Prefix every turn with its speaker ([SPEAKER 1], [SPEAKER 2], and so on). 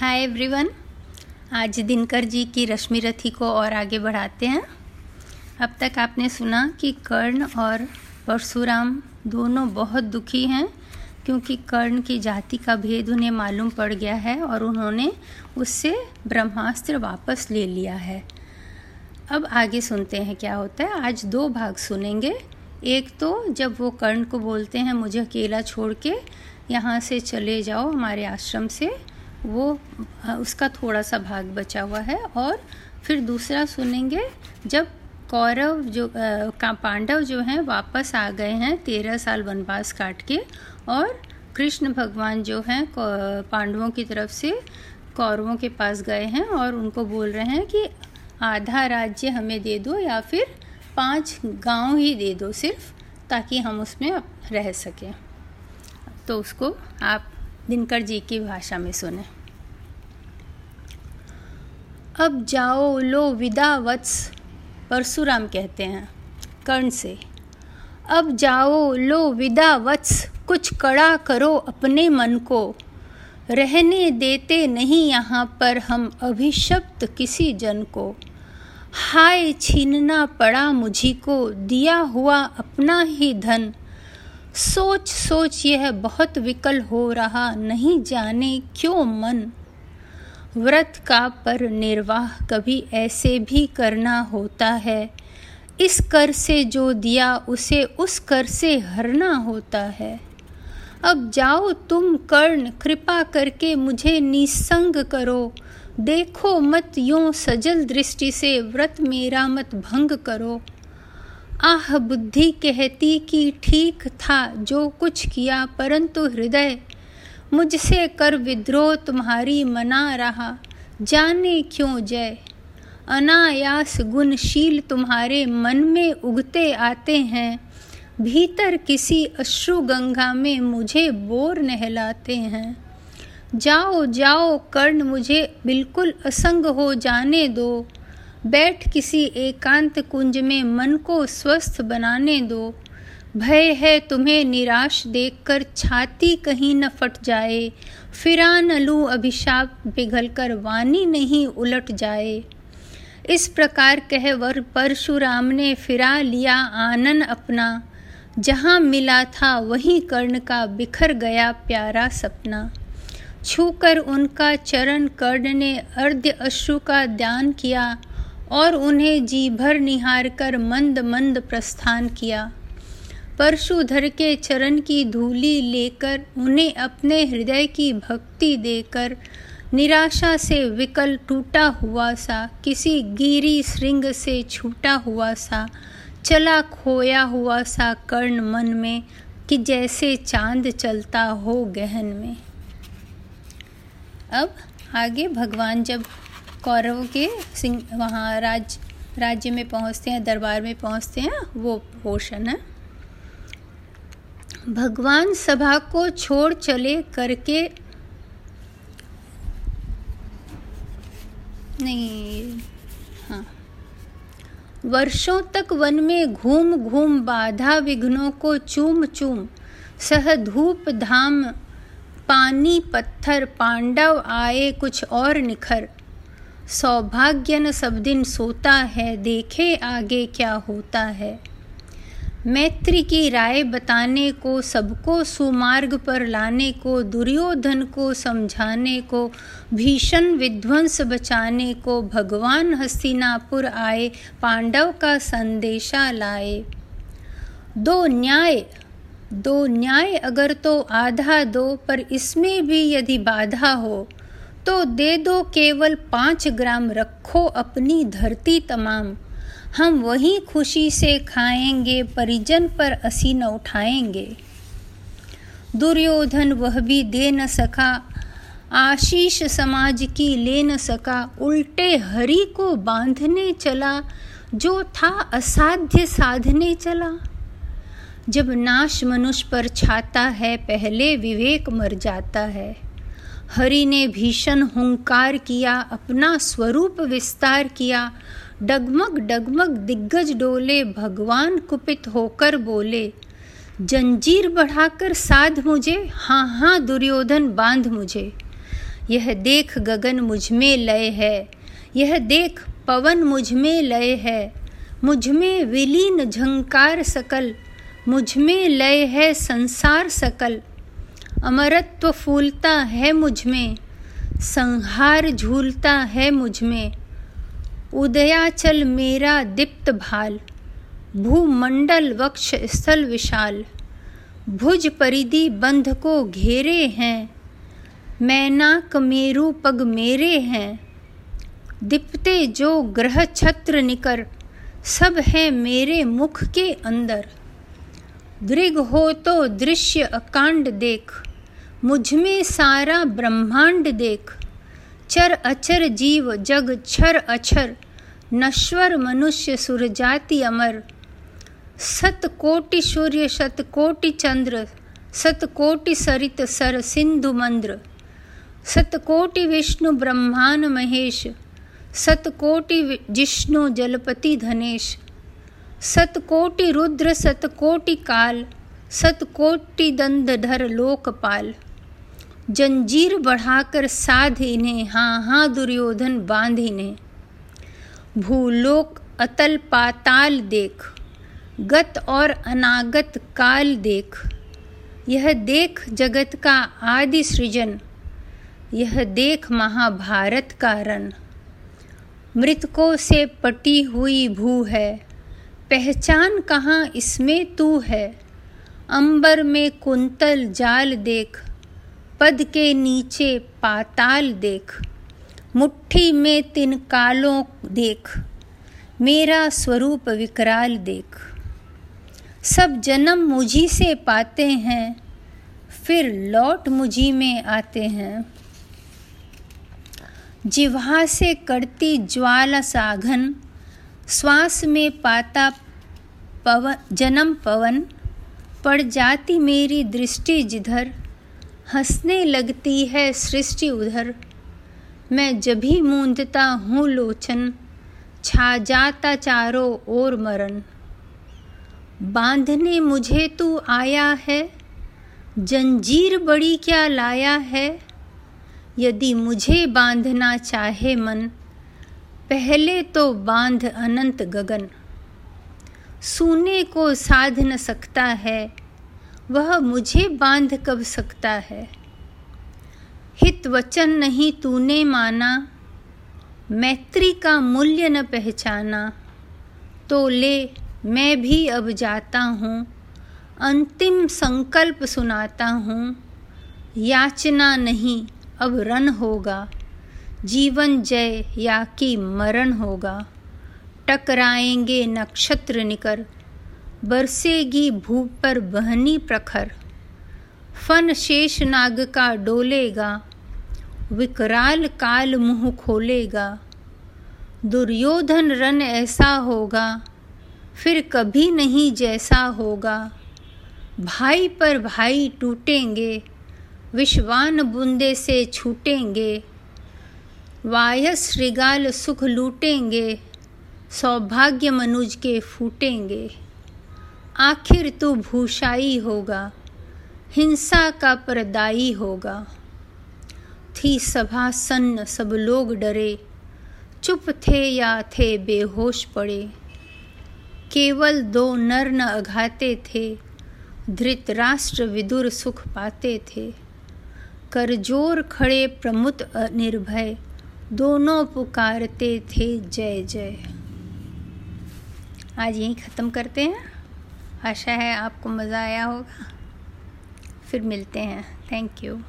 [SPEAKER 1] Hi everyone, आज दिनकर जी की रश्मि रथी को और आगे बढ़ाते हैं। अब तक आपने सुना कि कर्ण और परशुराम दोनों बहुत दुखी हैं, क्योंकि कर्ण की जाति का भेद उन्हें मालूम पड़ गया है और उन्होंने उससे ब्रह्मास्त्र वापस ले लिया है। अब आगे सुनते हैं क्या होता है। आज दो भाग सुनेंगे। एक तो जब वो कर्ण को बोलते हैं, मुझे अकेला छोड़ के यहाँ से चले जाओ हमारे आश्रम से वो उसका थोड़ा सा भाग बचा हुआ है और फिर दूसरा सुनेंगे जब कौरव जो का पांडव जो हैं वापस आ गए हैं तेरह साल वनवास काट के और कृष्ण भगवान जो हैं पांडवों की तरफ़ से कौरवों के पास गए हैं और उनको बोल रहे हैं कि आधा राज्य हमें दे दो या फिर पाँच गाँव ही दे दो सिर्फ़ ताकि हम उसमें रह सकें। तो उसको आप दिनकर जी की भाषा में सुने। अब जाओ लो विदा वत्स, परशुराम कहते हैं, कर्ण से। अब जाओ लो विदा वत्स, कुछ कड़ा करो अपने मन को। रहने देते नहीं यहाँ पर हम अभिशप्त किसी जन को। हाय छीनना पड़ा मुझी को, दिया हुआ अपना ही धन। सोच सोच यह बहुत विकल हो रहा, नहीं जाने क्यों मन। व्रत का पर निर्वाह कभी ऐसे भी करना होता है। इस कर से जो दिया, उसे उस कर से हरना होता है। अब जाओ तुम कर्ण, कृपा करके मुझे निसंग करो। देखो मत यूँ सजल दृष्टि से, व्रत मेरा मत भंग करो। आह, बुद्धि कहती कि ठीक था जो कुछ किया, परंतु हृदय मुझसे कर विद्रोह तुम्हारी मना रहा। जाने क्यों जय? अनायास गुणशील तुम्हारे मन में उगते आते हैं। भीतर किसी अश्रु गंगा में मुझे बोर नहलाते हैं। जाओ जाओ, कर्ण मुझे बिल्कुल असंग हो जाने दो। बैठ किसी एकांत कुंज में मन को स्वस्थ बनाने दो। भय है तुम्हें निराश देखकर छाती कहीं न फट जाए। फिरा न लू अभिशाप पिघल कर वानी नहीं उलट जाए। इस प्रकार कह वर परशुराम ने फिरा लिया आनन अपना। जहाँ मिला था वहीं कर्ण का बिखर गया प्यारा सपना। छूकर उनका चरण कर्ण ने अर्ध्य अश्रु का ध्यान किया। और उन्हें जी भर निहार कर मंद मंद प्रस्थान किया। परशुधर के चरण की धूली लेकर उन्हें अपने हृदय की भक्ति देकर निराशा से विकल टूटा हुआ सा, किसी गिरी श्रृंग से छूटा हुआ सा, चला खोया हुआ सा कर्ण मन में कि जैसे चाँद चलता हो गहन में। अब आगे भगवान जब कौरवों के सिंह, वहाँ राज, राज्य में पहुँचते हैं, दरबार में पहुँचते हैं, वो पोषण है। भगवान सभा को छोड़ चले करके, नहीं हाँ। वर्षों तक वन में घूम घूम बाधा विघ्नों को चूम चूम, सह धूप धाम, पानी पत्थर, पांडव आए कुछ और निखर। सौभाग्य न सब दिन सोता है, देखे आगे क्या होता है। मैत्री की राय बताने को, सबको सुमार्ग पर लाने को, दुर्योधन को समझाने को, भीषण विध्वंस बचाने को, भगवान हस्तिनापुर आए, पांडव का संदेशा लाए। दो न्याय दो न्याय अगर तो आधा दो, पर इसमें भी यदि बाधा हो तो दे दो केवल पाँच ग्राम रखो अपनी धरती तमाम। हम वही खुशी से खाएँगे, परिजन पर असी न उठाएँगे। दुर्योधन वह भी दे न सका, आशीष समाज की ले न सका, उल्टे हरि को बांधने चला, जो था असाध्य साधने चला। जब नाश मनुष्य पर छाता है, पहले विवेक मर जाता है। हरि ने भीषण हुंकार किया, अपना स्वरूप विस्तार किया। डगमग डगमग, दिग्गज डोले, भगवान कुपित होकर बोले, जंजीर बढ़ाकर साध मुझे हाँ हाँ दुर्योधन, बाँध मुझे। यह देख गगन मुझमें लय है, यह देख पवन मुझमें लय है। मुझमें विलीन झंकार सकल, मुझमें लय है संसार सकल। अमरत्व फूलता है मुझमें संहार झूलता है मुझमें उदयाचल मेरा दीप्त भाल, भूमंडल वक्ष स्थल विशाल। भुज परिधि बंध को घेरे हैं, मैनाक मेरु पग मेरे हैं। दिपते जो ग्रह छत्र निकर, सब है मेरे मुख के अंदर। दृग हो तो दृश्य अकांड देख मुझमें सारा ब्रह्मांड देख। चर अचर जीव जग छर अछर नश्वर मनुष्य सुर जाति अमर। सत कोटि सूर्य शत कोटि चंद्र, सत कोटि सरित सर सिंधु मंद्र। सत कोटि विष्णु ब्रह्मान महेश, सत कोटि जिष्णु जलपति धनेश। सत कोटि रुद्र, सत कोटि काल, सत कोटि दंडधर लोकपाल। जंजीर बढ़ाकर साध इन्हें हाँ हाँ दुर्योधन बाँध इन्हें। भूलोक अतल पाताल देख, गत और अनागत काल देख। यह देख जगत का आदि सृजन, यह देख महाभारत का रन मृतकों से पटी हुई भू है, पहचान कहाँ इसमें तू है। अंबर में कुंतल जाल देख पद के नीचे पाताल देख, मुट्ठी में तिन कालों देख, मेरा स्वरूप विकराल देख। सब जन्म मुझी से पाते हैं, फिर लौट मुझी में आते हैं। जिह्वा से करती ज्वाला साघन, श्वास में पाता पवन, जन्म पवन, पड़ जाती मेरी दृष्टि जिधर हंसने लगती है सृष्टि उधर। मैं जभी मूंदता हूँ लोचन, छा जाता चारों ओर मरण बांधने मुझे तू आया है, जंजीर बड़ी क्या लाया है? यदि मुझे बांधना चाहे मन, पहले तो बाँध अनंत गगन। सूने को साध न सकता है वह मुझे बाँध कब सकता है? हित वचन नहीं तूने माना, मैत्री का मूल्य न पहचाना। तो ले, मैं भी अब जाता हूँ, अंतिम संकल्प सुनाता हूँ। याचना नहीं, अब रन होगा, जीवन जय या कि मरण होगा। टकराएँगे नक्षत्र निकर बरसेगी भू पर बहनी प्रखर। फन शेष नाग का डोलेगा, विकराल काल मुँह खोलेगा। दुर्योधन रन ऐसा होगा, फिर कभी नहीं जैसा होगा। भाई पर भाई टूटेंगे, विश्वान बुंदे से छूटेंगे। वायस श्रृगाल सुख लूटेंगे, सौभाग्य मनुज के फूटेंगे। आखिर तू भूषाई होगा, हिंसा का परदाई होगा। थी सभा सन्न सब लोग डरे, चुप थे या थे बेहोश पड़े। केवल दो नर न अघाते थे धृतराष्ट्र विदुर सुख पाते थे। करजोर खड़े प्रमुत निर्भय दोनों पुकारते थे जय जय। आज यहीं ख़त्म करते हैं। आशा है आपको मज़ा आया होगा। फिर मिलते हैं। Thank you